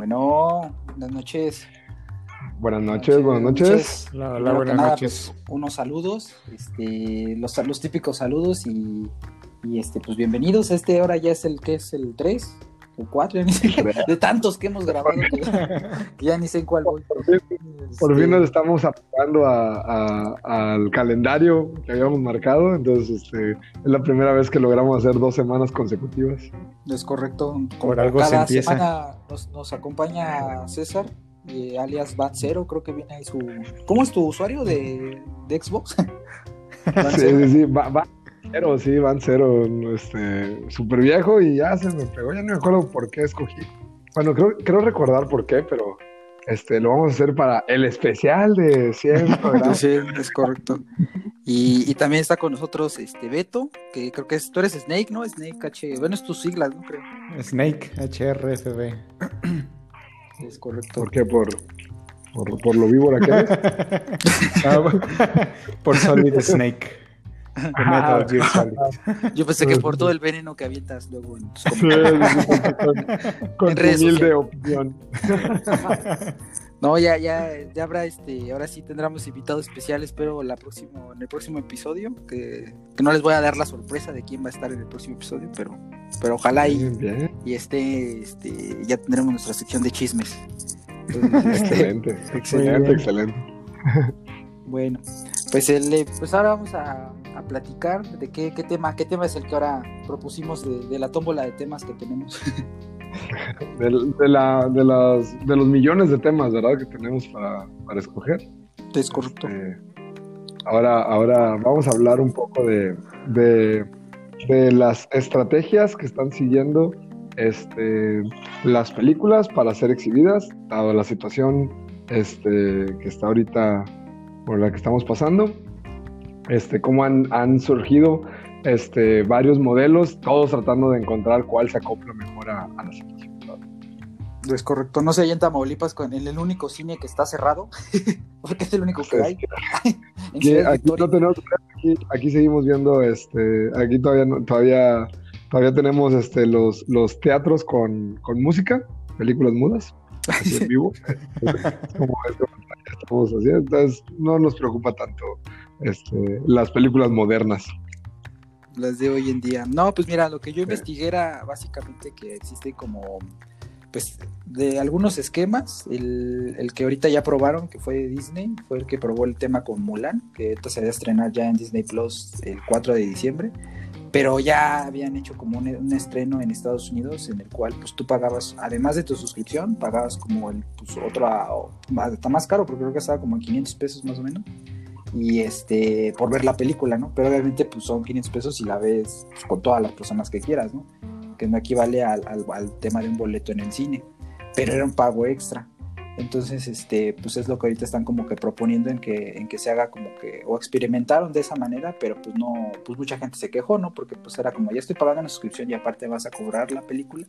Bueno, buenas noches. Buenas noches, buenas noches. Buenas nada, noches. pues, unos saludos, este, los, los típicos saludos y, y, este, pues bienvenidos. Este ahora ya es el que es el 3 o 4, de tantos que hemos grabado que ya, ya ni sé en cuál voy. Por fin, por fin nos estamos aplicando a- a- al calendario que habíamos marcado, entonces este, es la primera vez que logramos hacer dos semanas consecutivas. Es correcto. Por algo se cada empieza. semana nos, nos acompaña César, eh, alias Bat Zero, creo que viene ahí su. ¿Cómo es tu usuario de, de Xbox? Sí, sí, sí, va- cero, sí, van cero, este, súper viejo y ya se me pegó, ya no me acuerdo por qué escogí. Bueno, creo, creo recordar por qué, pero este, lo vamos a hacer para el especial de 100 programas. Sí, es correcto. Y, y también está con nosotros este Beto, que creo que es, tú eres Snake, ¿no? Snake H. Bueno, es tus siglas, ¿no? Creo. Snake, HRFB. Es correcto. ¿Por qué? Por, por, por lo víbora que eres. Ah, por Solid Snake. Solid. Yo pensé que por todo el veneno que avientas luego en tus con, humilde opinión. No, ya, ya, ya habrá este, ahora sí tendremos invitados especiales, pero la próximo, en el próximo episodio, que, que no les voy a dar la sorpresa de quién va a estar en el próximo episodio, pero, pero ojalá y, y esté, este, ya tendremos nuestra sección de chismes. Entonces, este, Excelente, excelente, excelente. Bueno, pues, el, eh, pues ahora vamos a, a platicar de qué, qué tema, qué tema es el que ahora propusimos de, de la tómbola de temas que tenemos. De, de la, de, las, de los millones de temas, ¿verdad? Que tenemos para, para escoger. Es correcto. Eh, ahora, ahora vamos a hablar un poco de, de, de las estrategias que están siguiendo este, las películas para ser exhibidas, dado la situación este, que está ahorita por la que estamos pasando. Este, cómo han, han surgido este, varios modelos, todos tratando de encontrar cuál se acopla mejor a, a la situación. Es correcto. No sé, allá en Tamaulipas, con el, el único cine que está cerrado, porque es el único que hay. Aquí, Ciudad aquí Victoria. no tenemos, aquí, aquí seguimos viendo, este, aquí todavía no- todavía, todavía tenemos este, los, los teatros con, con música, películas mudas, así en vivo. Como esto estamos haciendo, entonces no nos preocupa tanto este, las películas modernas. las de hoy en día. No, pues mira, lo que yo investigué era básicamente que existe como, pues, de algunos esquemas. El, el que ahorita ya probaron, que fue Disney, fue el que probó el tema con Mulan, que ahorita se va a estrenar ya en Disney Plus el 4 de diciembre. Pero ya habían hecho como un, un estreno en Estados Unidos en el cual pues tú pagabas, además de tu suscripción, pagabas como el pues, otro, a- más- está más caro porque creo que estaba como en 500 pesos más o menos y este por ver la película, ¿no? Pero obviamente pues son 500 pesos y la ves pues, con todas las personas que quieras, ¿no? Que no equivale al, al, al tema de un boleto en el cine, pero era un pago extra. Entonces, este, pues es lo que ahorita están como que proponiendo en que, en que se haga como que, o experimentaron de esa manera, pero pues no, pues mucha gente se quejó, ¿no? Porque pues era como, ya estoy pagando la suscripción y aparte vas a cobrar la película.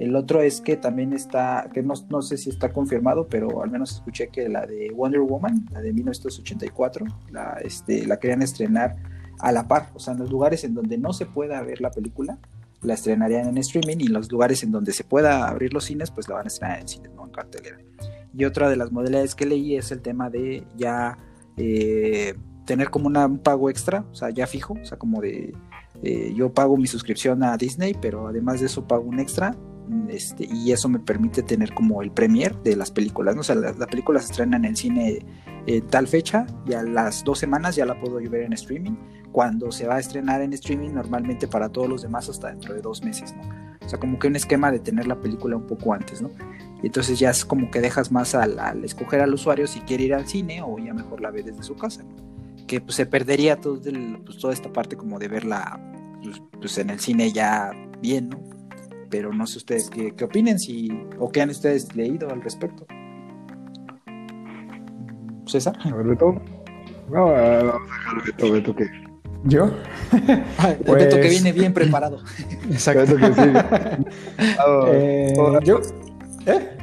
El otro es que también está, que no, no sé si está confirmado, pero al menos escuché que la de Wonder Woman, la de 1984, la, este, la querían estrenar a la par, o sea, en los lugares en donde no se pueda ver la película, la estrenarían en streaming y en los lugares en donde se pueda abrir los cines, pues la van a estrenar en cines, no en cartelera. Y otra de las modalidades que leí es el tema de ya eh, tener como una- un pago extra, o sea, ya fijo, o sea, como de eh, yo pago mi suscripción a Disney, pero además de eso pago un extra. Este, y eso me permite tener como el premier de las películas, ¿no? O sea, la películas se estrenan en cine eh, tal fecha y a las dos semanas ya la puedo yo ver en streaming. Cuando se va a estrenar en streaming, normalmente para todos los demás hasta dentro de dos meses, ¿no? O sea, como que un esquema de tener la película un poco antes, ¿no? Y entonces ya es como que dejas más al, al escoger al usuario si quiere ir al cine o ya mejor la ve desde su casa, ¿no? Que pues, se perdería todo el- pues, toda esta parte como de verla pues, pues, en el cine ya bien, ¿no? Pero no sé ustedes qué, qué opinen si, o qué han ustedes leído al respecto. César. A ver, Beto. No, eh, vamos a dejar a Beto, Beto que, ¿Yo? El Pues- Beto que viene bien preparado. Exacto. Beto que sí. Todo- Eh, toda- yo. ¿Eh?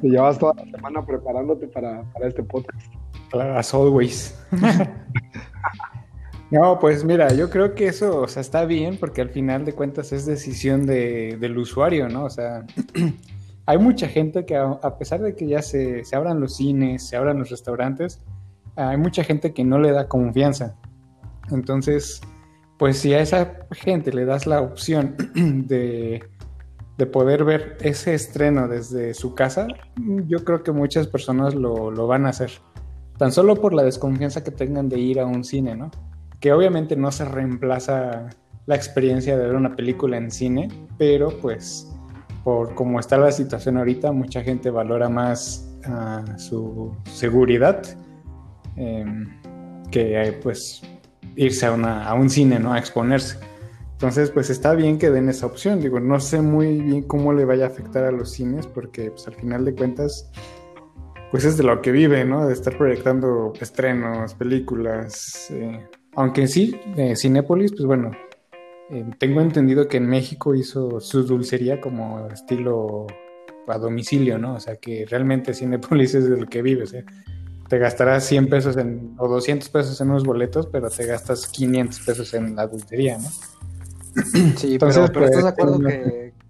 Te llevas toda la semana preparándote para, para este podcast. As always. No, pues mira, yo creo que eso, o sea, está bien porque al final de cuentas es decisión de, del usuario, ¿no? O sea, hay mucha gente que a, pesar de que ya se, se, abran los cines, se abran los restaurantes, hay mucha gente que no le da confianza. Entonces, pues si a esa gente le das la opción de, de poder ver ese estreno desde su casa, yo creo que muchas personas lo, lo van a hacer. Tan solo por la desconfianza que tengan de ir a un cine, ¿no? Que obviamente no se reemplaza la experiencia de ver una película en cine, pero pues por cómo está la situación ahorita, mucha gente valora más ah, su seguridad em, que pues irse a, una, a un cine, ¿no? A exponerse. Entonces, pues está bien que den esa opción. Digo, no sé muy bien cómo le vaya a afectar a los cines, porque pues al final de cuentas, pues es de lo que vive, ¿no? De estar proyectando estrenos, películas. Eh, aunque sí, eh, Cinépolis, pues bueno, eh, tengo entendido que en México hizo su dulcería como estilo a domicilio, ¿no? O sea que realmente Cinepolis es de lo que vives, ¿eh? Te gastarás 100 pesos en, o 200 pesos en unos boletos, pero te gastas 500 pesos en la dulcería, ¿no? Sí, pero, estás de pues, acuerdo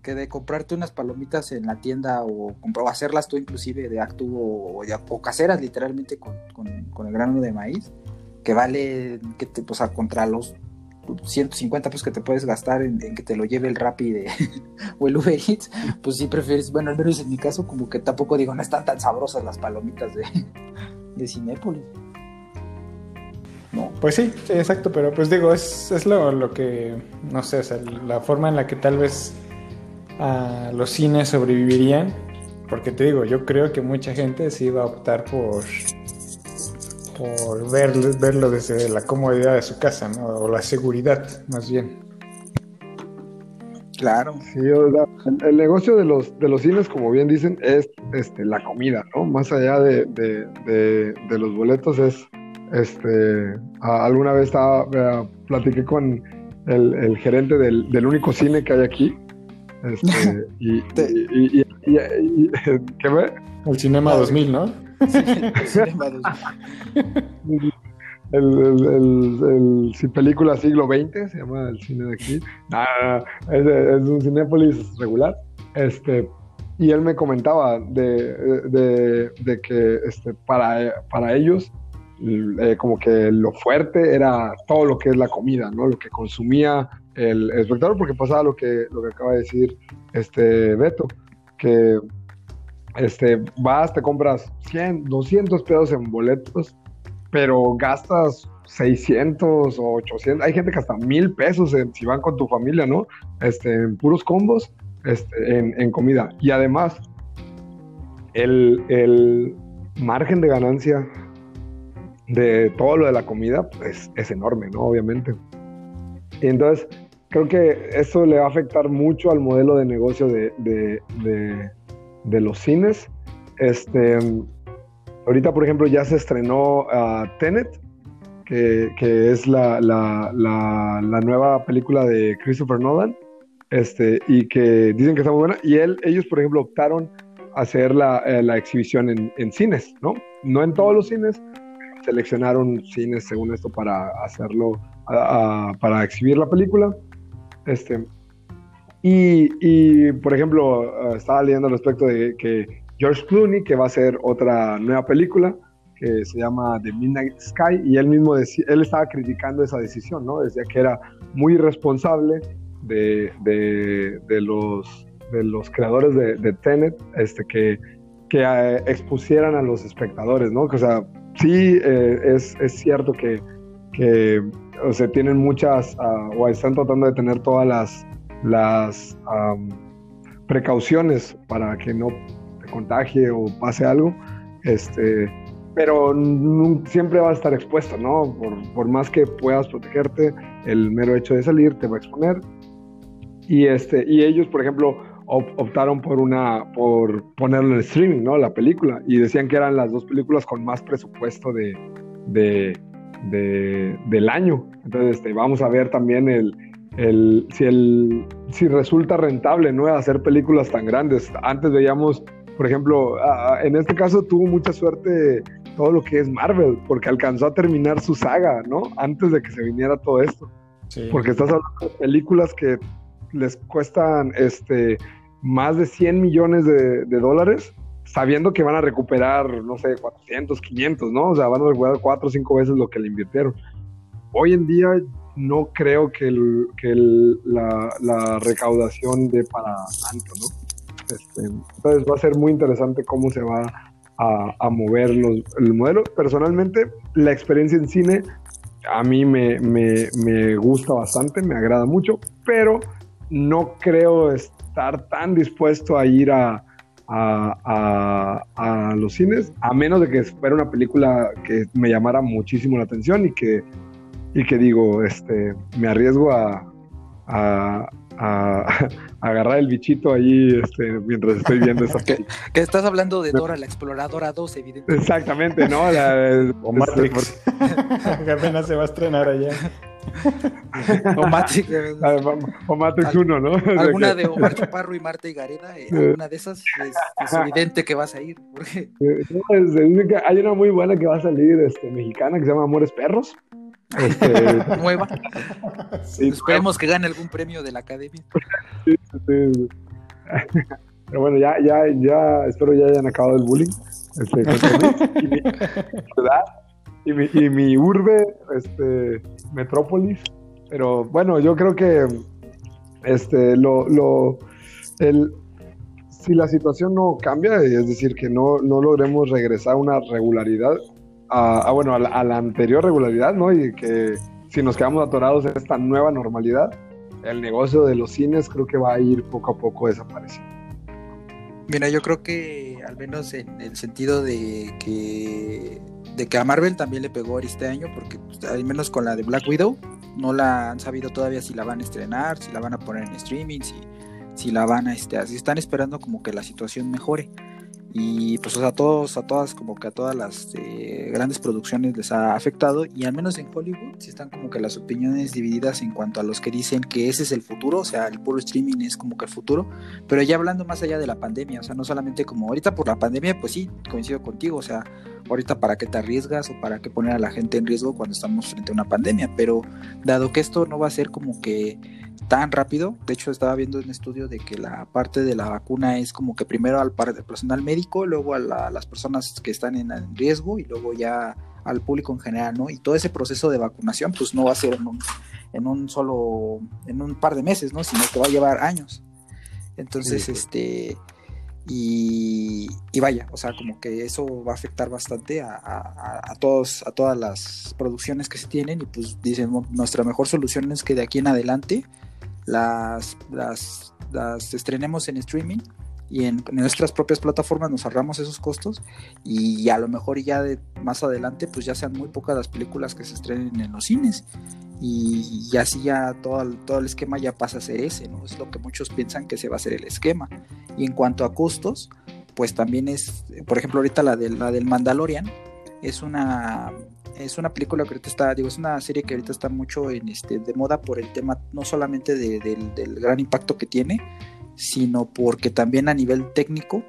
que, de comprarte unas palomitas en la tienda o, o hacerlas tú inclusive de acto o, o, caseras literalmente con, con, el grano de maíz, que vale que te, pues, a contra los 150 pesos que te puedes gastar en, que te lo lleve el Rappi de, o el Uber Eats, pues sí prefieres, bueno, al menos en mi caso, como que tampoco digo, no están tan sabrosas las palomitas de, de Cinépolis. No. Pues sí, exacto, pero pues digo, es, es lo, lo, que, no sé, la forma en la que tal vez uh, los cines sobrevivirían, porque te digo, yo creo que mucha gente sí va a optar por por verlo desde la comodidad de su casa, ¿no? O la seguridad, más bien. Claro. Sí, el, negocio de los, de los cines, como bien dicen, es este, la comida, ¿no? Más allá de, los boletos es, este, alguna vez estaba, eh, platiqué con el, gerente del, único cine que hay aquí, este, y, ¿qué ve? El Cinema 2000, ¿no? el, el, el, película siglo XX, se llama el cine de aquí. es, un cinépolis regular. Este, y él me comentaba de, de, que este, para, para ellos, eh, como que lo fuerte era todo lo que es la comida, ¿no? Lo que consumía el espectador, porque pasaba lo que, lo que acaba de decir este Beto, que este, vas, te compras 100, 200 pesos en boletos, pero gastas 600 o 800. Hay gente que hasta mil pesos si van con tu familia, ¿no? Este, en puros combos, este, en, comida. Y además, el, el, margen de ganancia de todo lo de la comida pues, es enorme, ¿no? Obviamente. Y entonces, creo que eso le va a afectar mucho al modelo de negocio de, de los cines. Este, ahorita, por ejemplo, ya se estrenó uh, Tenet, que, es la, la, la, nueva película de Christopher Nolan, este, y que dicen que está muy buena. Y él, ellos, por ejemplo, optaron hacer la, eh, la exhibición en, en, cines, ¿no? No en todos los cines, seleccionaron cines según esto para hacerlo, para exhibir la película. Este, y, por ejemplo, eh, estaba leyendo al respecto de que George Clooney, que va a hacer otra nueva película, que se llama The Midnight Sky, y él mismo decía, él estaba criticando esa decisión, ¿no? Decía que era muy irresponsable de, de, los, de los creadores de, de Tenet, este, que, que eh, expusieran a los espectadores, ¿no? o sea, sí eh, es, es, cierto que, que o tienen muchas, ah, o están tratando de tener todas las las precauciones para que no te contagie o pase algo, este, pero siempre vas a estar expuesto, ¿no? Por, más que puedas protegerte, el mero hecho de salir te va a exponer. Y, este, y ellos, por ejemplo, optaron por una por ponerlo en streaming, ¿no? La película. Y decían que eran las dos películas con más presupuesto de, del año. Entonces, este, vamos a ver también el, el, si, el, si resulta rentable ¿no? hacer películas tan grandes. Antes veíamos, por ejemplo, en este caso tuvo mucha suerte todo lo que es Marvel, porque alcanzó a terminar su saga, ¿no? Antes de que se viniera todo esto. Porque estás hablando de películas que les cuestan este más de 100 millones de, dólares, sabiendo que van a recuperar, no sé, 400, 500, ¿no? O sea, van a recuperar cuatro o cinco veces lo que le invirtieron. Hoy en día no creo que, la, recaudación dé para tanto, ¿no? Este, entonces va a ser muy interesante cómo se va a, mover los, el modelo. Personalmente, la experiencia en cine a mí me, me, gusta bastante, me agrada mucho, pero no creo estar tan dispuesto a ir a, a, a, los cines, a menos de que fuera una película que me llamara muchísimo la atención y que, y que digo, este, me arriesgo a, a, agarrar el bichito ahí este, mientras estoy viendo esa que, que estás hablando de Dora la Exploradora 2, evidentemente. Exactamente, ¿no? La, o Matrix. que apenas se va a estrenar allá. o Matrix. O Matrix 1, ¿no? Alguna de Omar Chaparro y Marta y Gareda, eh, alguna de esas es, evidente que vas a ir. Porque... Hay una muy buena que va a salir este, mexicana que se llama Amores Perros. Este... Nueva. Esperemos que gane algún premio de la academia. Pero bueno, ya, ya, ya, espero ya hayan acabado el bullying. Este, y, mi, y, mi, urbe, este, Metrópolis. Pero bueno, yo creo que este, lo, lo, el, si la situación no cambia, es decir, que no, no logremos regresar a una regularidad, a, bueno, a la, anterior regularidad, ¿no? Y que si nos quedamos atorados en esta nueva normalidad, el negocio de los cines creo que va a ir poco a poco desapareciendo. Mira, yo creo que al menos en el sentido de que de que a Marvel también le pegó este año, porque pues, al menos con la de Black Widow no la han sabido todavía si la van a estrenar, si la van a poner en streaming, si, si la van a este, así están esperando como que la situación mejore y pues a todos, a todas, como que a todas las eh, grandes producciones les ha afectado y al menos en Hollywood sí están como que las opiniones divididas en cuanto a los que dicen que ese es el futuro, o sea, el puro streaming es como que el futuro, pero ya hablando más allá de la pandemia, o sea, no solamente como ahorita por la pandemia, pues sí, coincido contigo, o sea, ahorita para qué te arriesgas o para qué poner a la gente en riesgo cuando estamos frente a una pandemia, pero dado que esto no va a ser como que tan rápido. De hecho, estaba viendo un estudio de que la parte de la vacuna es como que primero al personal médico, luego a, las personas que están en, riesgo y luego ya al público en general, ¿no? Y todo ese proceso de vacunación, pues no va a ser en un, en un solo, en un par de meses, ¿no? Sino que va a llevar años. Entonces, este, y, vaya, o sea, como que eso va a afectar bastante a, a, todos, a todas las producciones que se tienen y pues dicen, nuestra mejor solución es que de aquí en adelante las, las, las estrenemos en streaming y en, nuestras propias plataformas nos ahorramos esos costos y a lo mejor ya de más adelante pues ya sean muy pocas las películas que se estrenen en los cines y, así ya todo el, todo el esquema ya pasa a ser ese, ¿no? Es lo que muchos piensan que se va a ser el esquema. Y en cuanto a costos, pues también es, por ejemplo, ahorita la, de, la del Mandalorian es una es una película que ahorita está, digo, es una serie que ahorita está mucho en este, de moda por el tema, no solamente del gran impacto que tiene, sino porque también a nivel técnico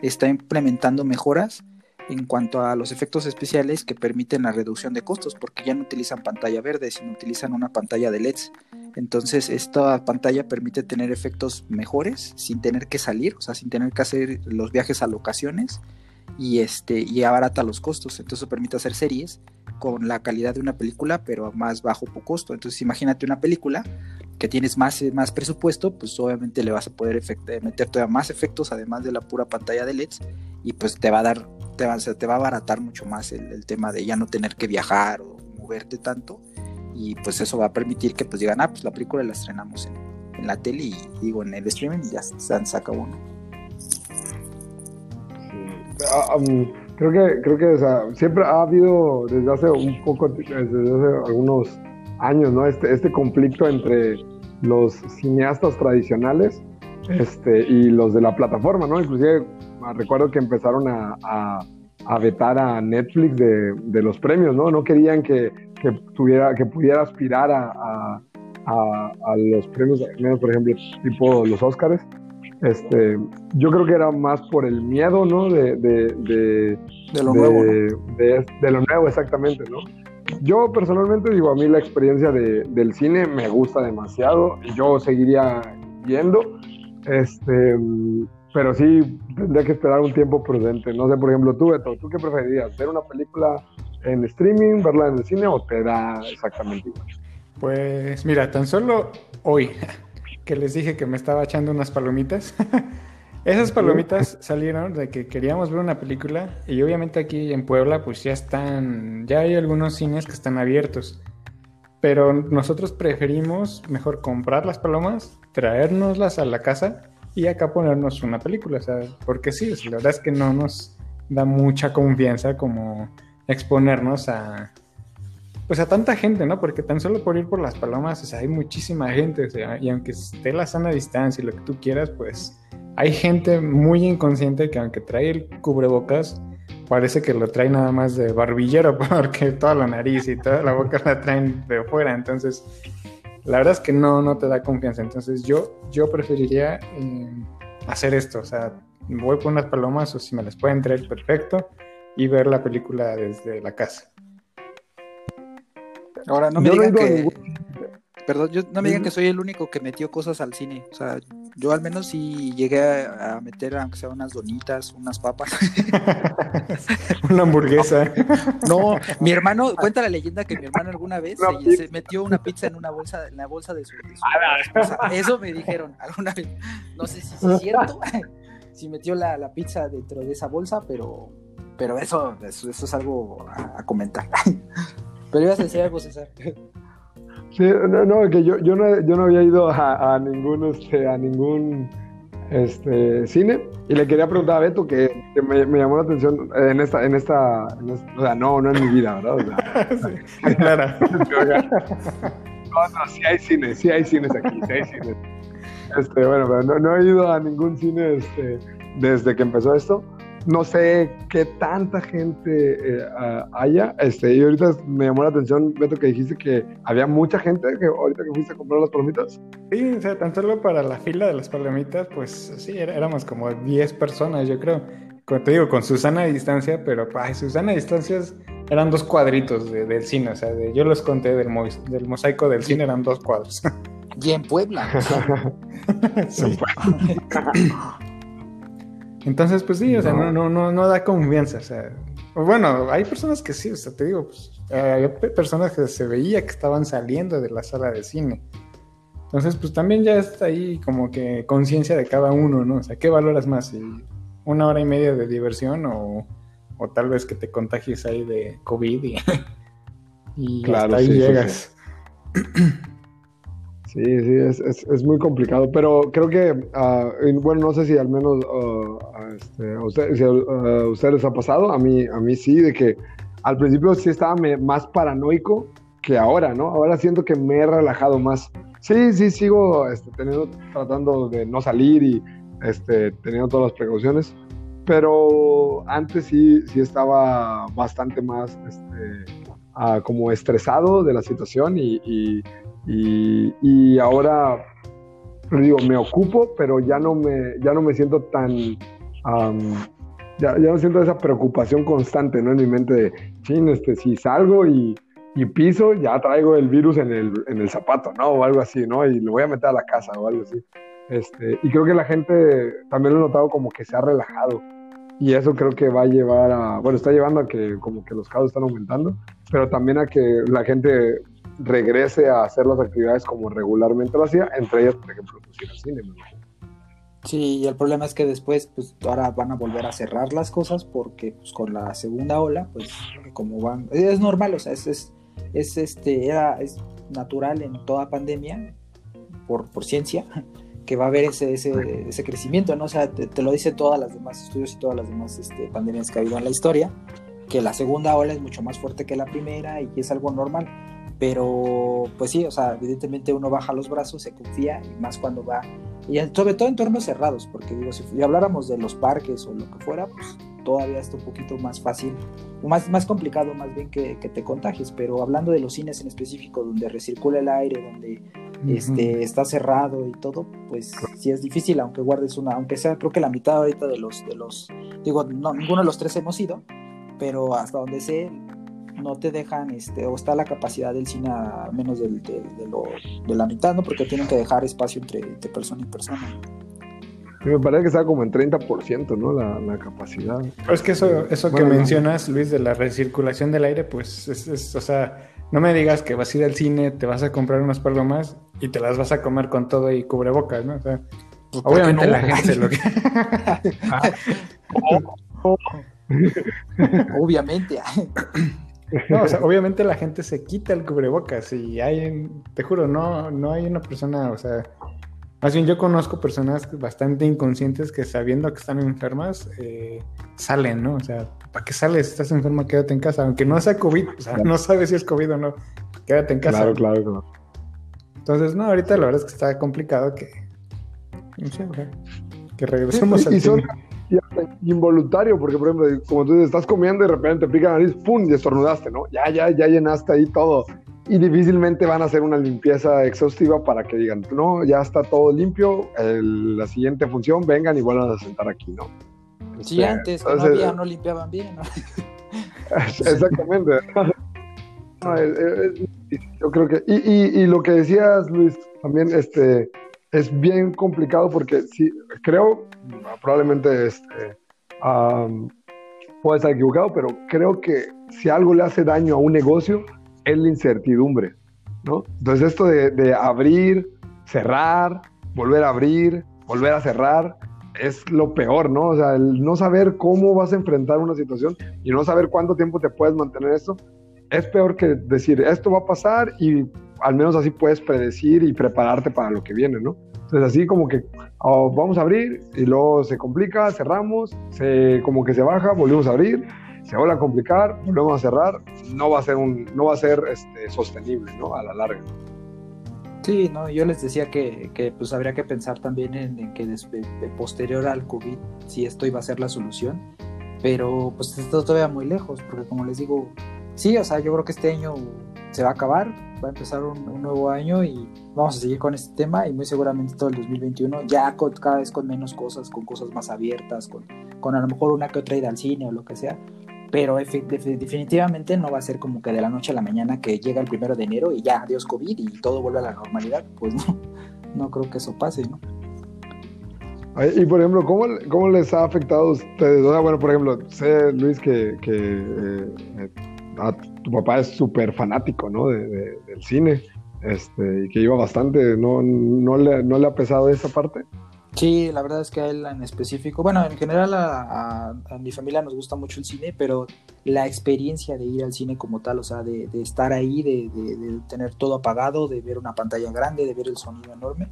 está implementando mejoras en cuanto a los efectos especiales que permiten la reducción de costos, porque ya no utilizan pantalla verde, sino utilizan una pantalla de LEDs. Entonces esta pantalla permite tener efectos mejores sin tener que salir, o sea, sin tener que hacer los viajes a locaciones y este y abarata los costos. Entonces permite hacer series con la calidad de una película pero a más bajo costo. Entonces imagínate una película que tienes más, más presupuesto pues obviamente le vas a poder meter todavía más efectos además de la pura pantalla de LEDs y pues te va a dar te va, te va a abaratar mucho más el, tema de ya no tener que viajar o moverte tanto. Y pues eso va a permitir que pues digan ah pues la película la estrenamos en, la tele y digo en el streaming y ya se saca uno Ah, creo que, creo que siempre ha habido desde hace un poco, desde hace algunos años, ¿no? Este, este conflicto entre los cineastas tradicionales este, y los de la plataforma, ¿no? Inclusive ah, recuerdo que empezaron a, vetar a Netflix de, los premios, ¿no? No querían que, que tuviera, que pudiera aspirar a, a, los premios, por ejemplo, tipo los Oscars. Este, yo creo que era más por el miedo, ¿no? De, de, lo nuevo. De, lo nuevo, exactamente, ¿no? Yo personalmente digo, a mí la experiencia del cine me gusta demasiado y yo seguiría yendo, Este, pero sí tendría que esperar un tiempo prudente. No sé, por ejemplo, tú, Beto, ¿tú qué preferirías? ¿Ver una película en streaming, verla en el cine o te da exactamente igual? Pues mira, tan solo hoy que les dije que me estaba echando unas palomitas. Esas palomitas salieron de que queríamos ver una película y obviamente aquí en Puebla pues ya están, ya hay algunos cines que están abiertos. Pero nosotros preferimos mejor comprar las palomas, traérnoslas a la casa y acá ponernos una película, o sea, porque sí, la verdad es que no nos da mucha confianza como exponernos a pues a tanta gente, ¿no? Porque tan solo por ir por las palomas, o sea, hay muchísima gente, o sea, y aunque esté la sana distancia y lo que tú quieras, pues hay gente muy inconsciente que aunque trae el cubrebocas, parece que lo trae nada más de barbillero, porque toda la nariz y toda la boca la traen de fuera, entonces la verdad es que no, no te da confianza. Entonces yo, yo preferiría eh, hacer esto, o sea, voy por unas palomas o si me las pueden traer, perfecto, y ver la película desde la casa. Ahora no me digan que... Perdón, yo, no me digan que soy el único que metió cosas al cine. O sea, yo al menos sí llegué a, meter, aunque sea unas donitas, unas papas. una hamburguesa. No, mi hermano, cuenta la leyenda que mi hermano alguna vez se, metió una pizza en una bolsa, en la bolsa de su, esposa. Eso me dijeron alguna vez. No sé si es cierto, si metió la, pizza dentro de esa bolsa, pero, pero eso, eso, es algo a, comentar. Pero ibas a decir algo, César. Sí, no, no, que yo, yo, no, yo no había ido a, a ningún, este, a ningún este, cine y le quería preguntar a Beto que, me, me, llamó la atención en esta, en esta, o sea, no, no en mi vida, ¿verdad? O sea, sí, claro. no, no, sí hay cines, sí hay cines aquí, sí hay cines. Este, bueno, pero no, no he ido a ningún cine este, desde que empezó esto no sé qué tanta gente eh, haya. Este, y ahorita me llamó la atención, Beto, que dijiste que había mucha gente que ahorita que fuiste a comprar las palomitas. Sí, o sea, tan solo para la fila de las palomitas, pues sí, éramos como 10 personas, yo creo. Como te digo, con Susana a distancia, pero ay, Susana a distancias eran dos cuadritos del cine, o sea, yo los conté del, del mosaico del cine, eran dos cuadros. Y en Puebla. sí. Entonces, pues sí, o sea, no, no, no, no da confianza. O sea, bueno, hay personas que sí, o sea, te digo, pues, hay personas que se veía que estaban saliendo de la sala de cine. Entonces, pues también ya está ahí como que conciencia de cada uno, ¿no? O sea, ¿qué valoras más? ¿Una hora y media de diversión o, o tal vez que te contagies ahí de COVID y, y claro, hasta ahí llegas? Sí, sí, es, es, es, muy complicado, pero creo que, uh, bueno, no sé si al menos uh, este, a, usted, si a, ustedes les ha pasado, a mí, a mí sí, de que al principio sí estaba más paranoico que ahora, ¿no? Ahora siento que me he relajado más. Sí, sí, sigo este, teniendo, tratando de no salir y este, teniendo todas las precauciones, pero antes sí, sí estaba bastante más este, uh, como estresado de la situación y, y y, ahora, digo, me ocupo, pero ya no me, ya no me siento tan... ya, ya, no siento esa preocupación constante, ¿no? En mi mente de, chin, este, si salgo y, y piso, ya traigo el virus en el, en el zapato, ¿no? O algo así, ¿no? Y lo voy a meter a la casa o algo así. Este, y creo que la gente también lo he notado como que se ha relajado. Y eso creo que va a llevar a, bueno, está llevando a que como que los casos están aumentando, pero también a que la gente regrese a hacer las actividades como regularmente lo hacía, entre ellas, por ejemplo, pues ir cine. Sí, y el problema es que después, pues ahora van a volver a cerrar las cosas porque, pues con la segunda ola, pues como van, es normal, o sea, es, es, es este, era, es natural en toda pandemia, por, por ciencia, que va a haber ese, ese, ese crecimiento, ¿no? O sea, te, lo dicen todas las demás estudios y todas las demás este, pandemias que ha habido en la historia, que la segunda ola es mucho más fuerte que la primera y es algo normal pero pues sí, o sea, evidentemente uno baja los brazos, se confía, y más cuando va, y sobre todo en entornos cerrados, porque digo, si habláramos de los parques o lo que fuera, pues todavía está un poquito más fácil, más, más complicado más bien que, que te contagies, pero hablando de los cines en específico, donde recircula el aire, donde este, está cerrado y todo, pues sí es difícil, aunque guardes una, aunque sea creo que la mitad ahorita de los, de los, digo, no, ninguno de los tres hemos ido, pero hasta donde sé, no te dejan, este, o está la capacidad del cine a menos de, de, lo, de, la mitad, ¿no? Porque tienen que dejar espacio entre, persona y persona. Me parece que está como en 30%, ¿no? La, la capacidad. Pero es que eso, eso que mencionas, Luis, de la recirculación del aire, pues es, o sea, no me digas que vas a ir al cine, te vas a comprar unas palomas y te las vas a comer con todo y cubrebocas, ¿no? O sea, pues, obviamente la gente lo que... obviamente. No, o sea, obviamente la gente se quita el cubrebocas y hay, te juro, no, no hay una persona, o sea, más bien yo conozco personas bastante inconscientes que sabiendo que están enfermas, eh, salen, ¿no? O sea, ¿para qué sales? Estás enferma, quédate en casa, aunque no sea COVID, o sea, no sabes si es COVID o no, quédate en casa. Claro, claro, claro. Entonces, no, ahorita la verdad es que está complicado que, no sé, que regresemos al involuntario, porque por ejemplo, como tú dices, estás comiendo y de repente te pica la nariz, ¡pum! y estornudaste, ¿no? Ya, ya, ya llenaste ahí todo. Y difícilmente van a hacer una limpieza exhaustiva para que digan, no, ya está todo limpio, la siguiente función, vengan y vuelvan a sentar aquí, ¿no? Sí, este, antes, no había, no limpiaban bien, ¿no? Exactamente. yo creo que, y, y, y, lo que decías, Luis, también este, es bien complicado porque sí, creo, probablemente este, puede estar equivocado, pero creo que si algo le hace daño a un negocio es la incertidumbre, ¿no? Entonces esto de, abrir, cerrar, volver a abrir, volver a cerrar, es lo peor, ¿no? O sea, el no saber cómo vas a enfrentar una situación y no saber cuánto tiempo te puedes mantener esto, es peor que decir, esto va a pasar y al menos así puedes predecir y prepararte para lo que viene, ¿no? Entonces así como que oh, vamos a abrir y luego se complica, cerramos, se, como que se baja, volvemos a abrir, se vuelve a complicar, volvemos a cerrar, no va a ser, no va a ser este, sostenible, ¿no? A la larga. Sí, no, yo les decía que, pues habría que pensar también en, que después, posterior al COVID, si esto iba a ser la solución, pero pues está todavía muy lejos, porque como les digo, sí, o sea, yo creo que este año se va a acabar, va a empezar un, nuevo año y vamos a seguir con este tema y muy seguramente todo el 2021 ya con, cada vez con menos cosas, con cosas más abiertas, con, con a lo mejor una que otra ida al cine o lo que sea, pero definitivamente no va a ser como que de la noche a la mañana que llega el primero de enero y ya, adiós COVID y todo vuelve a la normalidad, pues no, no creo que eso pase, ¿no? Y por ejemplo, ¿cómo, ¿cómo, les ha afectado a ustedes? bueno, por ejemplo, sé, Luis, que, que eh, tu papá es súper fanático, ¿no? De, del cine, este, y que iba bastante, ¿no, no, le, ¿no le ha pesado esa parte? Sí, la verdad es que a él en específico, bueno, en general a, mi familia nos gusta mucho el cine, pero la experiencia de ir al cine como tal, o sea, de, estar ahí, de, tener todo apagado, de ver una pantalla grande, de ver el sonido enorme,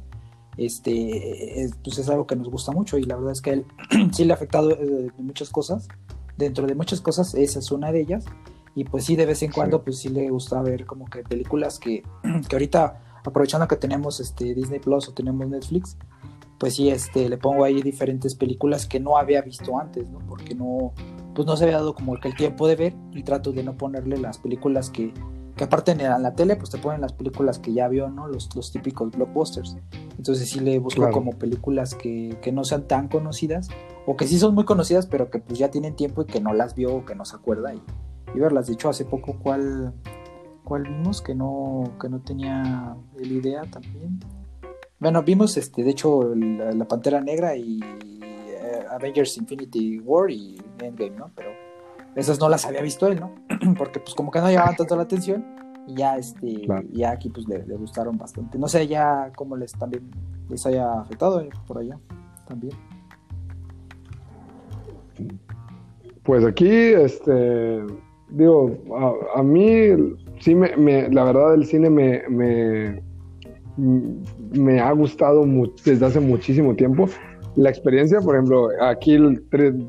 este, es, pues es algo que nos gusta mucho y la verdad es que a él sí le ha afectado eh, muchas cosas, dentro de muchas cosas, esa es una de ellas, y pues sí, de vez en cuando, pues sí le gusta ver como que películas que, que ahorita, aprovechando que tenemos este Disney Plus o tenemos Netflix, pues sí, este, le pongo ahí diferentes películas que no había visto antes, ¿no? Porque no, pues no se había dado como que el tiempo de ver y trato de no ponerle las películas que, que aparte en la, tele, pues te ponen las películas que ya vio, ¿no? Los, los típicos blockbusters. Entonces sí le busco como películas que, que, no sean tan conocidas o que sí son muy conocidas, pero que pues ya tienen tiempo y que no las vio o que no se acuerda y, y verlas. De hecho, hace poco, ¿cuál, cuál vimos que no, que no tenía el idea también? Bueno, vimos, este, de hecho, la, Pantera Negra y eh, Avengers Infinity War y Endgame, ¿no? Pero esas no las había visto él, ¿no? Porque pues como que no llamaban tanto la atención y ya, este, ya aquí pues le, gustaron bastante. No sé ya cómo les también les haya afectado eh, por allá también. Pues aquí, este, digo, a, mí sí me, la verdad el cine me, me, me ha gustado desde hace muchísimo tiempo. La experiencia, por ejemplo, aquí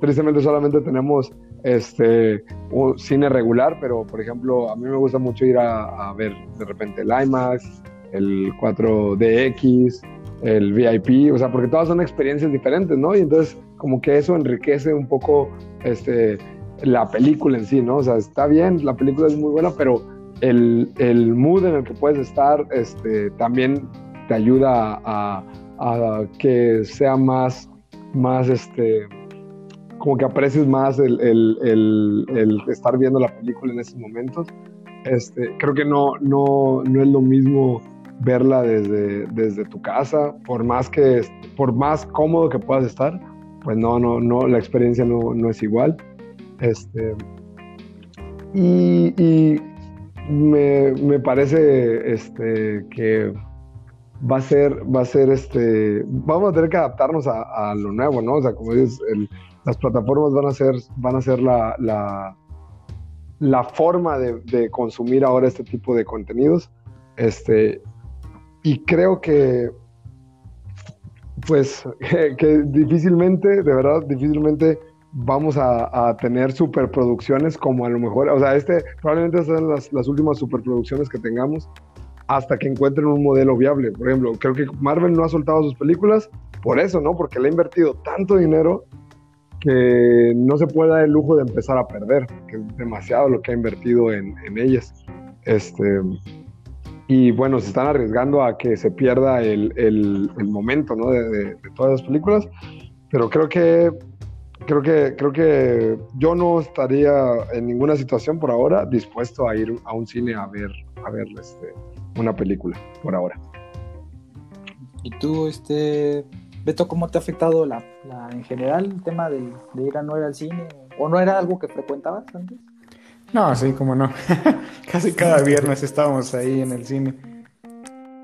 tristemente solamente tenemos este un cine regular, pero por ejemplo, a mí me gusta mucho ir a, ver de repente el IMAX, el 4DX, el VIP, o sea, porque todas son experiencias diferentes, ¿no? Y entonces como que eso enriquece un poco este la película en sí, ¿no? O sea, está bien, la película es muy buena, pero el, el mood en el que puedes estar este, también te ayuda a, a, que sea más, más este, como que aprecies más el, el, el, estar viendo la película en esos momentos. Este, creo que no, no, no es lo mismo verla desde, desde tu casa, por más que por más cómodo que puedas estar, pues no, no, no, la experiencia no, no es igual. Este, y, y me, me, parece este, que va a ser, va a ser este, vamos a tener que adaptarnos a, a lo nuevo, ¿no? O sea, como dices, las plataformas van a ser, van a ser la, la, la forma de, de, consumir ahora este tipo de contenidos. Este, y creo que, pues, que, difícilmente, de verdad, difícilmente vamos a, a, tener superproducciones como a lo mejor, o sea, este probablemente sean las, las últimas superproducciones que tengamos hasta que encuentren un modelo viable. Por ejemplo, creo que Marvel no ha soltado sus películas por eso, ¿no? Porque le ha invertido tanto dinero que no se puede dar el lujo de empezar a perder, que es demasiado lo que ha invertido en, en ellas. Este, y bueno, se están arriesgando a que se pierda el, el, el momento ¿no? de, de, de, todas las películas, pero creo que, creo, que, creo que yo no estaría en ninguna situación por ahora dispuesto a ir a un cine a ver, a ver este, una película, por ahora. ¿Y tú, este, Beto, cómo te ha afectado la, la en general el tema de, de, ir a no ir al cine? ¿O no era algo que frecuentabas antes? No, sí, como no. Casi cada viernes estábamos ahí en el cine.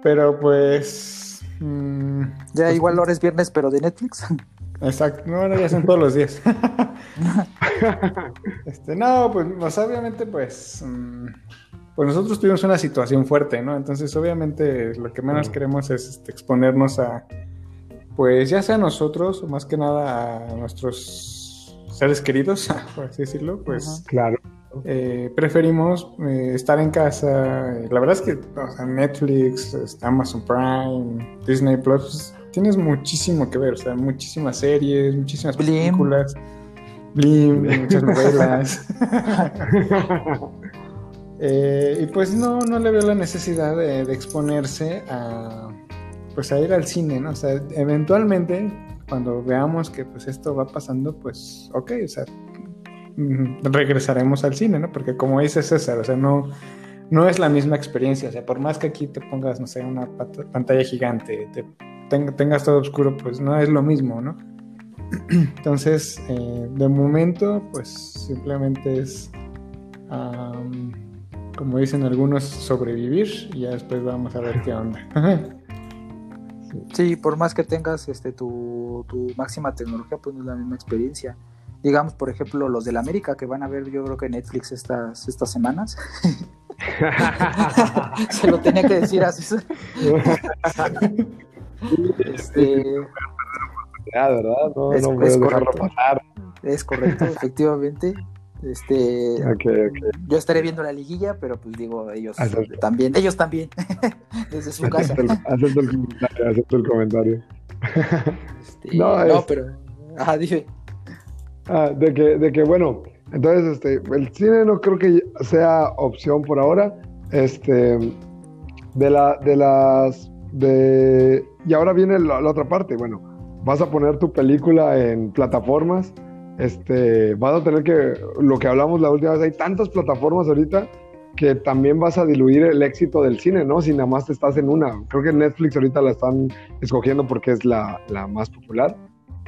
Pero pues. Mmm, ya pues, igual ahora es viernes, pero de Netflix. Exacto, no, ahora ya son todos los días. este, no, pues, pues obviamente, pues. Mmm, pues nosotros tuvimos una situación fuerte, ¿no? Entonces, obviamente, lo que menos queremos es este, exponernos a. Pues ya sea nosotros, o más que nada a nuestros seres queridos, por así decirlo, pues. Claro eh, preferimos eh, estar en casa. La verdad es que o sea, Netflix, este, Amazon Prime, Disney Plus, pues, tienes muchísimo que ver, o sea, muchísimas series, muchísimas Blim. películas, Blim, muchas novelas. eh, y pues no, no le veo la necesidad de, de, exponerse a pues a ir al cine, ¿no? O sea, eventualmente cuando veamos que pues esto va pasando, pues ok, o sea, regresaremos al cine, ¿no? Porque como dice César, o sea, no, no es la misma experiencia, o sea, por más que aquí te pongas, no sé, una pantalla gigante, te tengas todo oscuro, pues no es lo mismo, ¿no? Entonces, eh, de momento, pues simplemente es, um, como dicen algunos, sobrevivir y ya después vamos a ver qué onda. sí, por más que tengas este, tu, tu máxima tecnología, pues no es la misma experiencia digamos, por ejemplo, los del América que van a ver, yo creo que Netflix estas, estas semanas. Se lo tenía que decir así. Este... Ya, ¿verdad? No, es, no es correcto. pasar. Es correcto, efectivamente. Este, okay, okay. yo estaré viendo la liguilla, pero pues digo, ellos acepto. también, ellos también, desde su casa. Acepto el comentario, acepto el comentario. Este, no, no es... pero, ajá, dije. Ah, de, que, de que, bueno, entonces este, el cine no creo que sea opción por ahora. Este, de, la, de las. De, y ahora viene la, otra parte. Bueno, vas a poner tu película en plataformas. Este, vas a tener que. Lo que hablamos la última vez, hay tantas plataformas ahorita que también vas a diluir el éxito del cine, ¿no? Si nada más te estás en una. Creo que Netflix ahorita la están escogiendo porque es la, la más popular.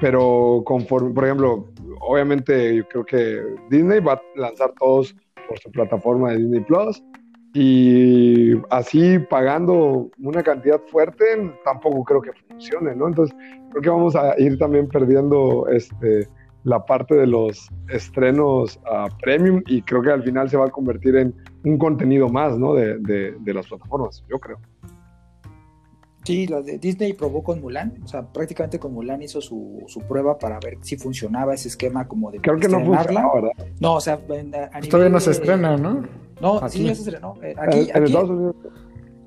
Pero conforme, por ejemplo, obviamente yo creo que Disney va a lanzar todos por su plataforma de Disney Plus y así pagando una cantidad fuerte tampoco creo que funcione, ¿no? Entonces creo que vamos a ir también perdiendo este, la parte de los estrenos uh, premium y creo que al final se va a convertir en un contenido más, ¿no? De, de, de las plataformas, yo creo. Sí, la de Disney probó con Mulan, o sea, prácticamente con Mulan hizo su, su prueba para ver si funcionaba ese esquema como de Creo que no funciona, ¿verdad? No, o sea, a, a Todavía no se estrena, ¿no? No, aquí. sí, ya se estrenó. Eh, aquí, en, en aquí, Estados Unidos.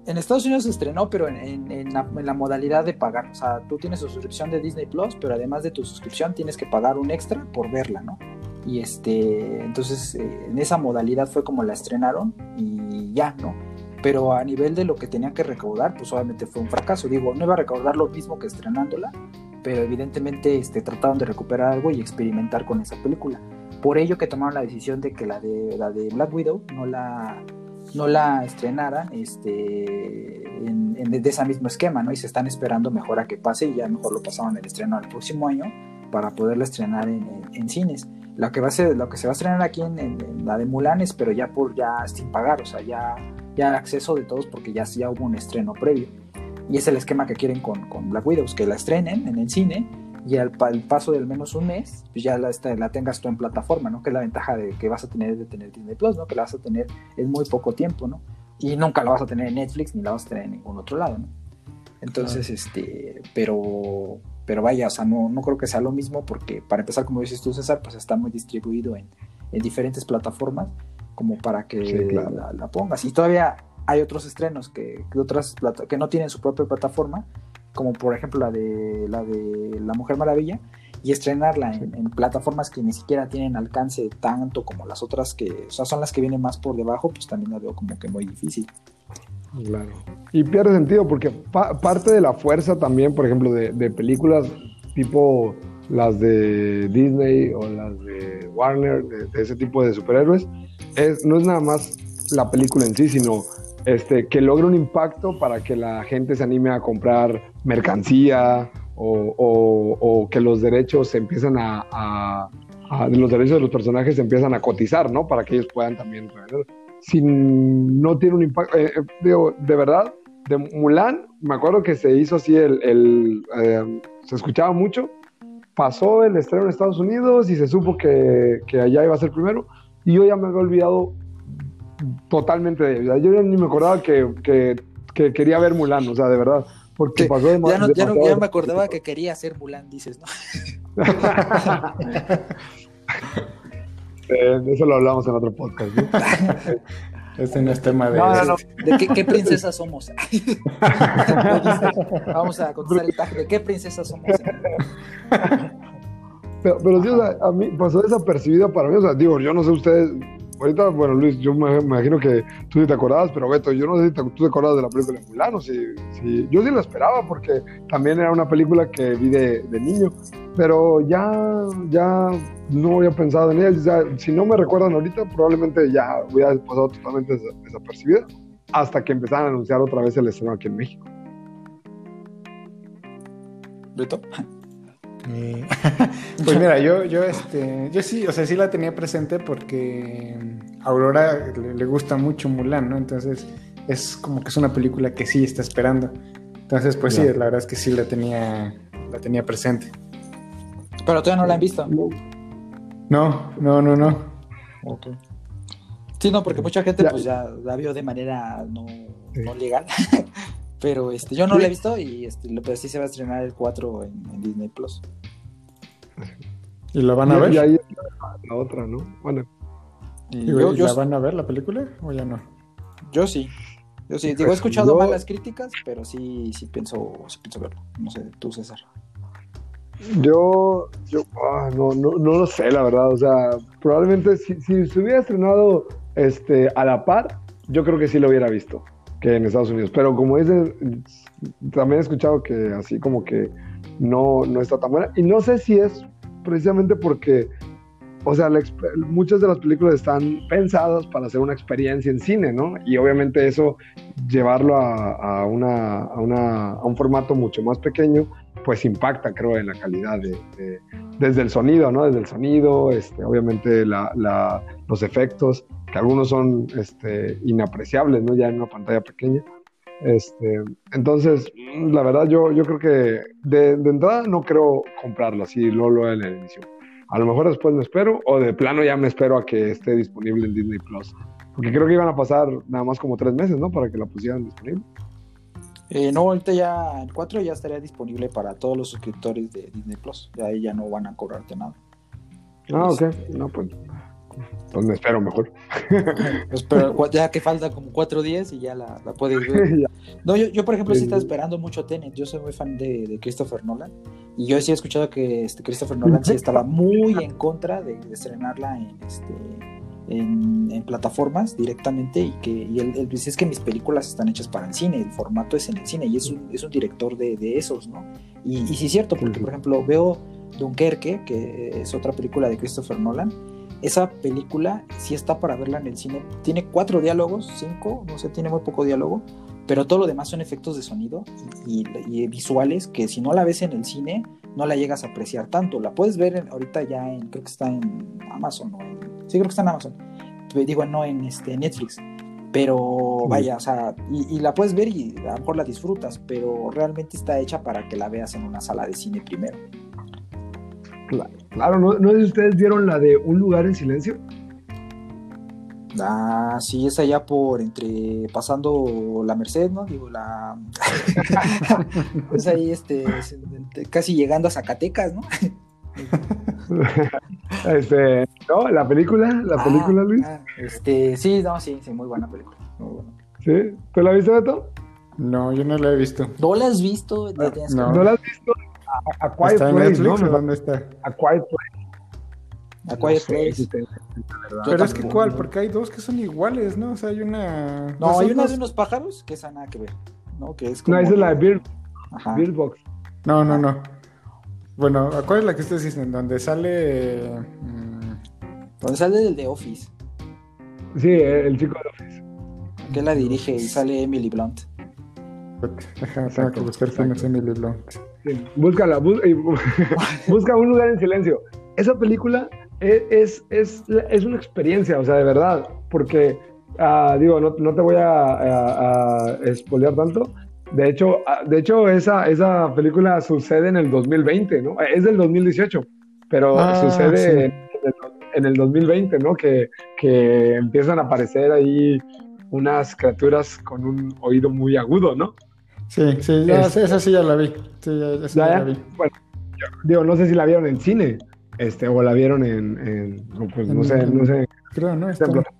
En Estados Unidos se estrenó, pero en, en, en, la, en, la, modalidad de pagar. O sea, tú tienes suscripción de Disney Plus, pero además de tu suscripción tienes que pagar un extra por verla, ¿no? Y este, entonces eh, en esa modalidad fue como la estrenaron y ya, ¿no? pero a nivel de lo que tenía que recaudar, pues obviamente fue un fracaso. Digo, no iba a recaudar lo mismo que estrenándola, pero evidentemente este, trataron de recuperar algo y experimentar con esa película. Por ello que tomaron la decisión de que la de, la de Black Widow no la, no la estrenaran este, en, ese mismo esquema, ¿no? Y se están esperando mejor a que pase y ya mejor lo pasaban el estreno al próximo año para poderla estrenar en, cines. Lo que, va a ser, lo que se va a estrenar aquí en, la de Mulan es, pero ya por ya sin pagar, o sea, ya, ya acceso de todos porque ya, ya hubo un estreno previo. Y es el esquema que quieren con, con Black Widows, que la estrenen en el cine y al, paso del menos un mes, pues ya la, este, la, tengas tú en plataforma, ¿no? Que es la ventaja de que vas a tener de tener Disney Plus, ¿no? Que la vas a tener en muy poco tiempo, ¿no? Y nunca la vas a tener en Netflix ni la vas a tener en ningún otro lado, ¿no? Entonces, este, pero, pero vaya, o sea, no, no creo que sea lo mismo porque para empezar, como dices tú, César, pues está muy distribuido en, en diferentes plataformas como para que la, la, pongas. Y todavía hay otros estrenos que, que, otras que no tienen su propia plataforma, como por ejemplo la de la de La Mujer Maravilla, y estrenarla en, plataformas que ni siquiera tienen alcance tanto como las otras que, o sea, son las que vienen más por debajo, pues también la veo como que muy difícil. Claro. Y pierde sentido porque parte de la fuerza también, por ejemplo, de, películas tipo las de Disney o las de Warner, de, ese tipo de superhéroes, es, no es nada más la película en sí, sino este, que logre un impacto para que la gente se anime a comprar mercancía o, que los derechos se empiezan a, los derechos de los personajes se empiezan a cotizar, ¿no? Para que ellos puedan también Si no tiene un impacto, eh, eh, digo, de verdad, de Mulan, me acuerdo que se hizo así el, eh, se escuchaba mucho, pasó el estreno en Estados Unidos y se supo que, que allá iba a ser primero, y yo ya me había olvidado totalmente de ella. Yo ya ni me acordaba que, que, quería ver Mulan, o sea, de verdad. Porque pasó de, ya, no, ya, no, ya me acordaba que quería ser Mulan, dices, ¿no? eh, eso lo hablamos en otro podcast. ¿no? Este no es tema de. No, no, no. ¿De qué, qué princesa somos? Vamos a contestar el tag. ¿De qué princesa somos? Pero, pero sí, o sea, a mí pasó desapercibida para mí. O sea, digo, yo no sé ustedes, ahorita, bueno, Luis, yo me, imagino que tú sí te acordabas, pero Beto, yo no sé si tú te acordabas de la película de Mulan, o si, si, yo sí la esperaba porque también era una película que vi de, niño, pero ya, ya no había pensado en ella. si no me recuerdan ahorita, probablemente ya hubiera pasado totalmente desapercibida hasta que empezaran a anunciar otra vez el estreno aquí en México. ¿Beto? Eh, pues mira, yo, yo, este, yo sí, o sea, sí la tenía presente porque a Aurora le, gusta mucho Mulan, ¿no? Entonces es como que es una película que sí está esperando. Entonces, pues sí, la verdad es que sí la tenía, la tenía presente. Pero todavía no la han visto. No, no, no, no. Sí, no, porque mucha gente pues ya la vio de manera no, no legal. Pero este, yo no lo he visto y este, pero sí se va a estrenar el 4 en, Disney Plus. ¿Y lo van a ver? Y ahí la otra, ¿no? Bueno. yo, ¿La van a ver la película o ya no? Yo sí. Yo sí. Digo, he escuchado malas críticas, pero sí, sí pienso, sí pienso verlo. No sé, tú, César. Yo, yo ah, no, no, no lo sé, la verdad. O sea, probablemente si, si se hubiera estrenado este, a la par, yo creo que sí lo hubiera visto que en Estados Unidos. Pero como dices, también he escuchado que así como que no, no está tan buena. Y no sé si es precisamente porque, o sea, muchas de las películas están pensadas para hacer una experiencia en cine, ¿no? Y obviamente eso, llevarlo a, una, a, una, a un formato mucho más pequeño, pues impacta, creo, en la calidad de, desde el sonido, ¿no? Desde el sonido, este, obviamente los efectos que algunos son este, inapreciables, ¿no? Ya en una pantalla pequeña. Este, entonces, la verdad, yo, yo creo que de, entrada no creo comprarlo así, lo lo en la edición. A lo mejor después me espero, o de plano ya me espero a que esté disponible en Disney Plus. Porque creo que iban a pasar nada más como tres meses, ¿no? Para que la pusieran disponible. Eh, no, ahorita ya el 4 ya estaría disponible para todos los suscriptores de Disney Plus. De ahí ya no van a cobrarte nada. Ah, ok. No, pues pues me espero mejor. Pues, pero ya que falta como cuatro días y ya la, puedes ver. no, yo, yo, por ejemplo sí estaba esperando mucho Tenet. Yo soy muy fan de, Christopher Nolan. Y yo sí he escuchado que este Christopher Nolan sí estaba muy en contra de, estrenarla en, este, en, plataformas directamente. Y que y él, dice es que mis películas están hechas para el cine. El formato es en el cine. Y es un, es un director de, esos, ¿no? Y, y sí es cierto, porque por ejemplo veo Dunkerque, que es otra película de Christopher Nolan esa película sí está para verla en el cine. Tiene cuatro diálogos, cinco, no sé, tiene muy poco diálogo, pero todo lo demás son efectos de sonido y, visuales que si no la ves en el cine no la llegas a apreciar tanto. La puedes ver ahorita ya en, creo que está en Amazon, sí creo que está en Amazon, digo no en este, Netflix, pero vaya, o sea, y, la puedes ver y a lo mejor la disfrutas, pero realmente está hecha para que la veas en una sala de cine primero. Claro, ¿no, no sé si ustedes vieron la de Un lugar en silencio. Ah, sí, es allá por entre pasando la Merced, ¿no? Digo, la. es ahí, este, casi llegando a Zacatecas, ¿no? este, ¿no? La película, la ah, película, Luis. Ah, este, sí, no, sí, sí, muy buena película. ¿Sí? ¿Tú la viste, Beto? No, yo no la he visto. ¿No la has visto? No, ¿No la has visto? A, Quiet Place, ¿no? ¿Dónde está? A Quiet Place. A Quiet Place. Pero es que cuál, porque hay dos que son iguales, ¿no? O sea, hay una. No, hay una de unos pájaros que esa nada que ver. ¿no? Que es como... No, esa es la de Bird, Bird Box. No, no, no. Bueno, ¿cuál es la que ustedes dicen? Donde sale. Mm, donde sale el de Office. Sí, el chico de Office. Que la dirige y sale Emily Blunt. Deja, tengo que buscar es Emily Blunt. Sí, búscala, busca un lugar en silencio. Esa película es, es, es, una experiencia, o sea, de verdad, porque, uh, digo, no, no, te voy a, a, a tanto. De hecho, ah, de hecho esa, esa película sucede en el 2020, ¿no? Es del 2018, pero ah, sucede en, en, el 2020, ¿no? Que, que empiezan a aparecer ahí unas criaturas con un oído muy agudo, ¿no? Sí, sí, esa sí ya la vi. Sí, ya, ya, la vi. Bueno, digo, no sé si la vieron en cine. Este, o la vieron en, pues, no sé, no sé. Creo, ¿no?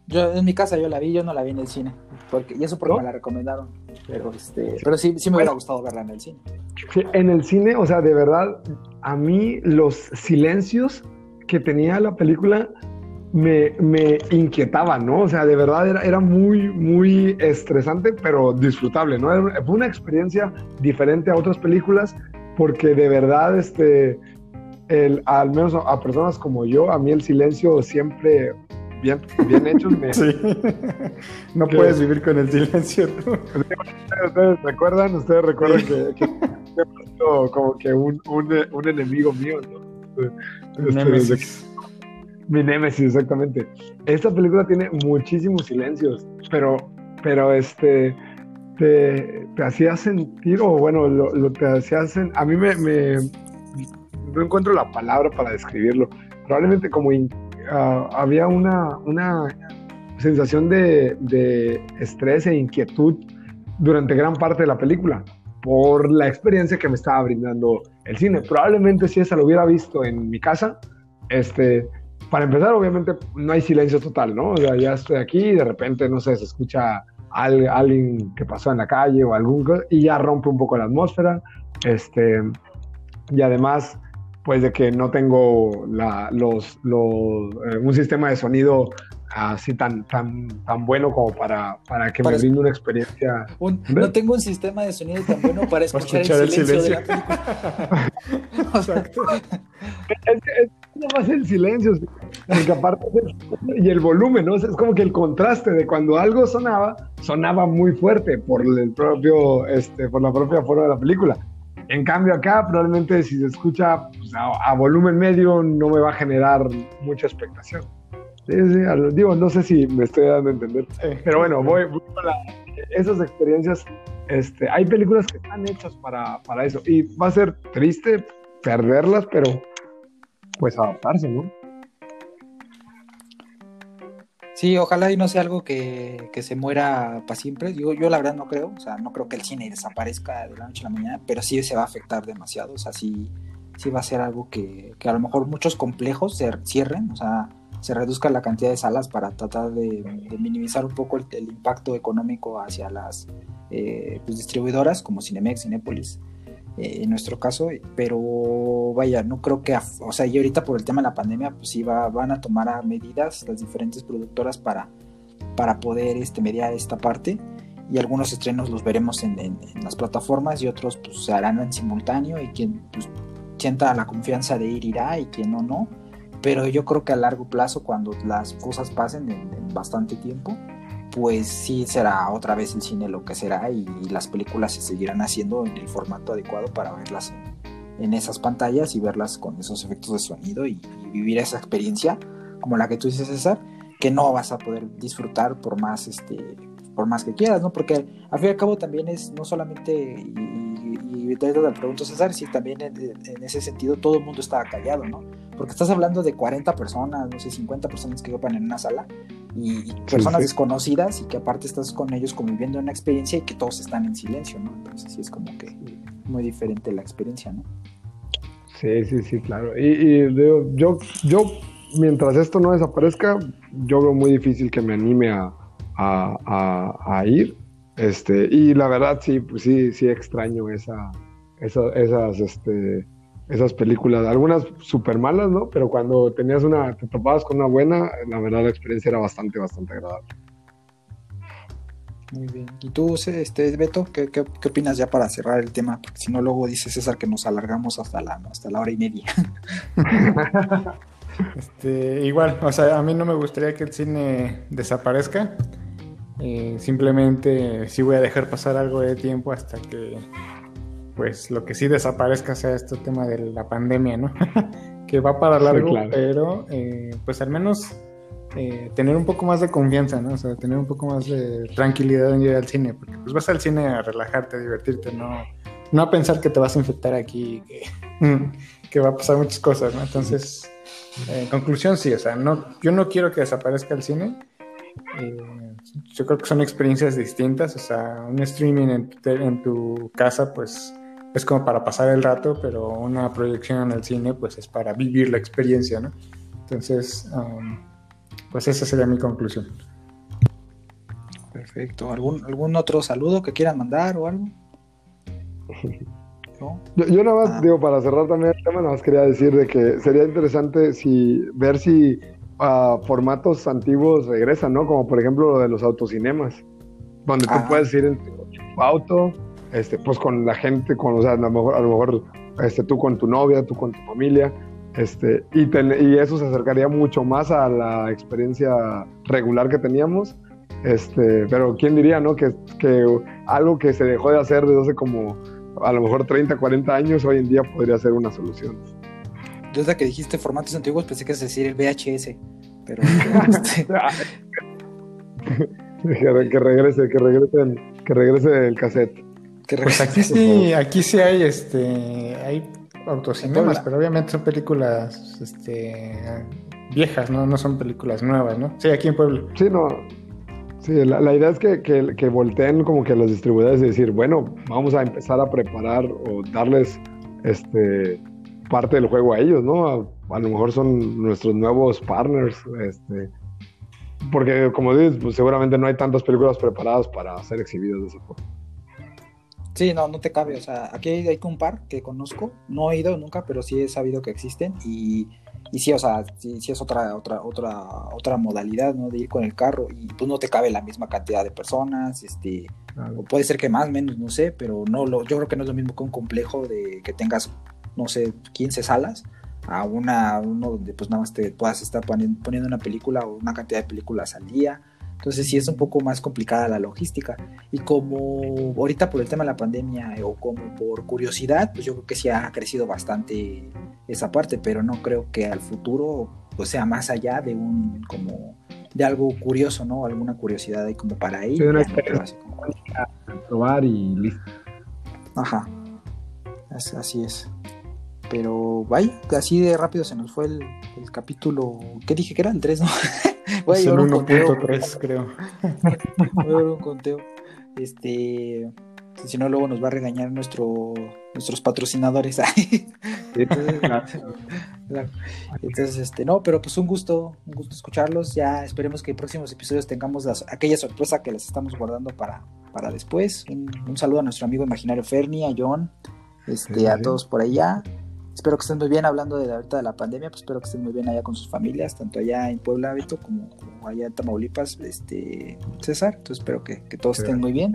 Yo, en mi casa yo la vi, yo no la vi en el cine. Porque, y eso porque me la recomendaron. Pero, este, pero sí, sí me hubiera gustado verla en el cine. en el cine, o sea, de verdad, a mí los silencios que tenía la película me, me inquietaban, ¿no? O sea, de verdad era, era muy, muy estresante, pero disfrutable, ¿no? fue una experiencia diferente a otras películas porque de verdad, este, el, al menos a personas como yo, a mí el silencio siempre bien, bien hecho me... Sí. No puedes vivir con el silencio. Ustedes recuerdan, ustedes recuerdan que, que como que un, un, un, enemigo mío, ¿no? Este, mi némesis, exactamente. Esta película tiene muchísimos silencios, pero, pero este, te, te hacía sentir, o bueno, lo, lo te hacía sentir, a mí me, me no encuentro la palabra para describirlo. Probablemente como ah, había una, una sensación de, de, estrés e inquietud durante gran parte de la película por la experiencia que me estaba brindando el cine. Probablemente si esa lo hubiera visto en mi casa, este, para empezar, obviamente no hay silencio total, ¿no? O sea, ya estoy aquí y de repente, no sé, se escucha alguien que pasó en la calle o algún y ya rompe un poco la atmósfera. Este, y además, pues de que no tengo los, eh, un sistema de sonido así tan, tan, tan bueno como para, para que me brinde una experiencia. no tengo un sistema de sonido tan bueno para escuchar, el, silencio de la película. Exacto. es, más el silencio, porque aparte y el volumen, ¿no? Es como que el contraste de cuando algo sonaba, sonaba muy fuerte por el propio, este, por la propia forma de la película. En cambio acá probablemente si se escucha pues, a, volumen medio no me va a generar mucha expectación. digo, no sé si me estoy dando a entender. Pero bueno, voy, a esas experiencias. Este, hay películas que están hechas para, para eso. Y va a ser triste perderlas, pero pues adaptarse, ¿no? Sí, ojalá y no sea algo que, se muera para siempre. Yo, yo la verdad no creo, o sea, no creo que el cine desaparezca de la noche a la mañana, pero sí se va a afectar demasiado, o sea, sí, sí va a ser algo que, a lo mejor muchos complejos se cierren, o sea, se reduzca la cantidad de salas para tratar de, minimizar un poco el, impacto económico hacia las eh, pues, distribuidoras como Cinemex, Cinépolis en nuestro caso, pero vaya, no creo que, o sea, y ahorita por el tema de la pandemia, pues sí va, van a tomar medidas las diferentes productoras para, para poder este, mediar esta parte y algunos estrenos los veremos en, las plataformas y otros pues se harán en simultáneo y quien pues, sienta la confianza de ir irá y quien no, no. pero yo creo que a largo plazo, cuando las cosas pasen en, bastante tiempo, pues sí será otra vez el cine lo que será y, las películas se seguirán haciendo en el formato adecuado para verlas en, esas pantallas y verlas con esos efectos de sonido y, vivir esa experiencia como la que tú dices César que no vas a poder disfrutar por más este por más que quieras, ¿no? Porque al fin y al cabo también es no solamente, y, y, te pregunto César, si también en, ese sentido todo el mundo estaba callado, ¿no? Porque estás hablando de 40 personas, no sé, 50 personas que ocupan en una sala y, personas desconocidas y que aparte estás con ellos conviviendo en una experiencia y que todos están en silencio, ¿no? Entonces sí es como que muy diferente la experiencia, ¿no? Sí, sí, sí, claro. Y, yo, yo, mientras esto no desaparezca, yo veo muy difícil que me anime a, a, ir. Este, y la verdad, sí, pues sí, sí extraño esa, esas, este, esas películas, algunas súper malas, ¿no? Pero cuando tenías una, te topabas con una buena, la verdad la experiencia era bastante, bastante agradable. Muy bien. ¿Y tú, este, Beto, qué, qué, opinas ya para cerrar el tema? Porque si no, luego dice César que nos alargamos hasta la, hasta la hora y media. este, igual, o sea, a mí no me gustaría que el cine desaparezca. Eh, simplemente sí voy a dejar pasar algo de tiempo hasta que pues lo que sí desaparezca sea este tema de la pandemia, ¿no? que va para largo, pero eh, pues al menos eh, tener un poco más de confianza, ¿no? O sea, tener un poco más de tranquilidad en ir al cine, porque pues vas al cine a relajarte, a divertirte, no, no a pensar que te vas a infectar aquí, que, que va a pasar muchas cosas, ¿no? Entonces, en conclusión, sí, o sea, no, yo no quiero que desaparezca el cine. Eh, yo creo que son experiencias distintas, o sea, un streaming en tu, casa, pues es como para pasar el rato, pero una proyección en el cine, pues es para vivir la experiencia, ¿no? Entonces, um, pues esa sería mi conclusión. Perfecto. ¿Algún, algún otro saludo que quieran mandar o algo? Yo, nada más, ah. digo, para cerrar también el tema, nada más quería decir de que sería interesante si ver si formatos antiguos regresan, ¿no? Como por ejemplo lo de los autocinemas, donde tú puedes ir en tu auto, este, pues con la gente, con, o sea, a lo mejor, a lo mejor este, tú con tu novia, tú con tu familia, este, y, y eso se acercaría mucho más a la experiencia regular que teníamos. Este, pero quién diría, ¿no? Que, que algo que se dejó de hacer desde hace como a lo mejor 30, 40 años, hoy en día podría ser una solución. Desde que dijiste formatos antiguos pensé que es decir el VHS, pero... Este, que, regrese, que regrese, que regrese el cassette. Pues aquí sí, aquí sí hay este, hay autocinemas, pero obviamente son películas este, viejas, ¿no? No son películas nuevas, ¿no? Sí, aquí en Puebla. Sí, no. Sí, la, idea es que, que, que, volteen como que a los distribuidores y decir, bueno, vamos a empezar a preparar o darles este parte del juego a ellos, ¿no? A, lo mejor son nuestros nuevos partners, este, porque como dices, pues seguramente no hay tantas películas preparadas para ser exhibidas de esa forma. Sí, no, no te cabe. O sea, aquí hay, un par que conozco, no he ido nunca, pero sí he sabido que existen y, y sí, o sea, sí, es otra, otra, otra, otra modalidad, ¿no? De ir con el carro y pues no te cabe la misma cantidad de personas, este, o puede ser que más, menos, no sé, pero no, lo, yo creo que no es lo mismo que un complejo de que tengas no sé, 15 salas a una, uno donde pues nada más te puedas estar poniendo una película o una cantidad de películas al día. Entonces sí es un poco más complicada la logística. Y como ahorita por el tema de la pandemia o como por curiosidad, pues yo creo que sí ha crecido bastante esa parte, pero no creo que al futuro pues sea más allá de un como de algo curioso, ¿no? Alguna curiosidad ahí como para ir. probar y listo. Ajá. Así es. Pero vaya, así de rápido se nos fue el, capítulo. ¿Qué dije que era? El 3, ¿no? Voy a 1.3, creo. Voy a un conteo. Este. Si no, luego nos va a regañar nuestro, nuestros patrocinadores. Entonces, este, no, pero pues un gusto, un gusto escucharlos. Ya esperemos que en próximos episodios tengamos aquella sorpresa que les estamos guardando para, para después. Un, un saludo a nuestro amigo imaginario Fernie, a John, este, a todos por allá. Espero que estén muy bien hablando de la, ahorita de la pandemia, pues espero que estén muy bien allá con sus familias, tanto allá en Puebla, Beto, como, allá en Tamaulipas, este, César. Entonces espero que, todos estén muy bien.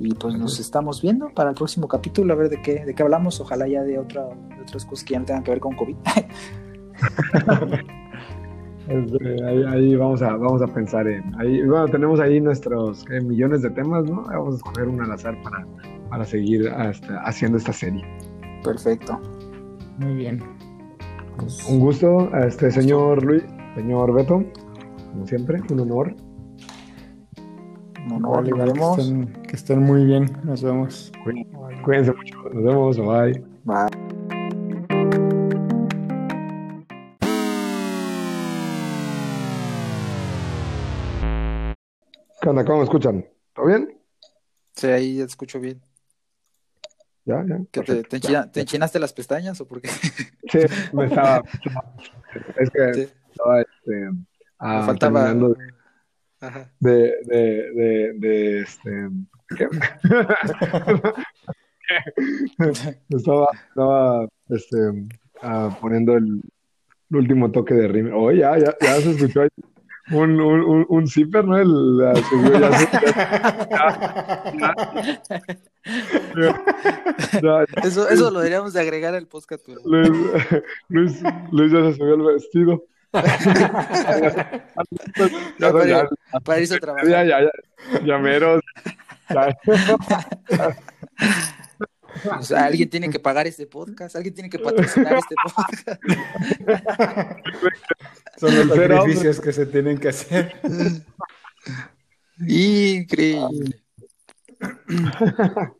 Y pues nos estamos viendo para el próximo capítulo, a ver de qué, de qué hablamos. Ojalá ya de, otra, otras cosas que ya no tengan que ver con COVID. Este, ahí, ahí vamos a vamos a pensar en ahí bueno tenemos ahí nuestros eh, millones de temas no vamos a escoger un al azar para para seguir hasta- haciendo esta serie Perfecto. Muy bien. Pues, un gusto este señor Luis señor Beto como siempre un honor Vale, nos vale, vemos. Que, estén, que estén muy bien. Nos vemos. cuídense mucho nos vemos bye Bye. ¿Qué onda? ¿Cómo me escuchan? ¿Todo bien? Sí, ahí ya te escucho bien. ¿Ya? ¿Ya? ¿Qué te, Perfecto. te, enchina- te enchinaste las pestañas o por qué? Sí, me estaba... Es que Sí. estaba este, ah, Me faltaba. terminando Ajá. de, de, de, de, este... ¿qué? estaba, estaba este, ah, poniendo el, último toque de rime. Oh, ya, ya, ya se escuchó ahí un, un, un, un zipper, ¿no? El, la- subió, ya, ya- ya- Eso, eso lo deberíamos de agregar al podcast. pero- Luis, Luis, Luis ya se subió el vestido. Ya para, ya, para irse a trabajar. ya, ya, ya meros. Ya. O sea, alguien tiene que pagar este podcast, alguien tiene que patrocinar este podcast. Son los Pero- sacrificios que se tienen que hacer. Increíble.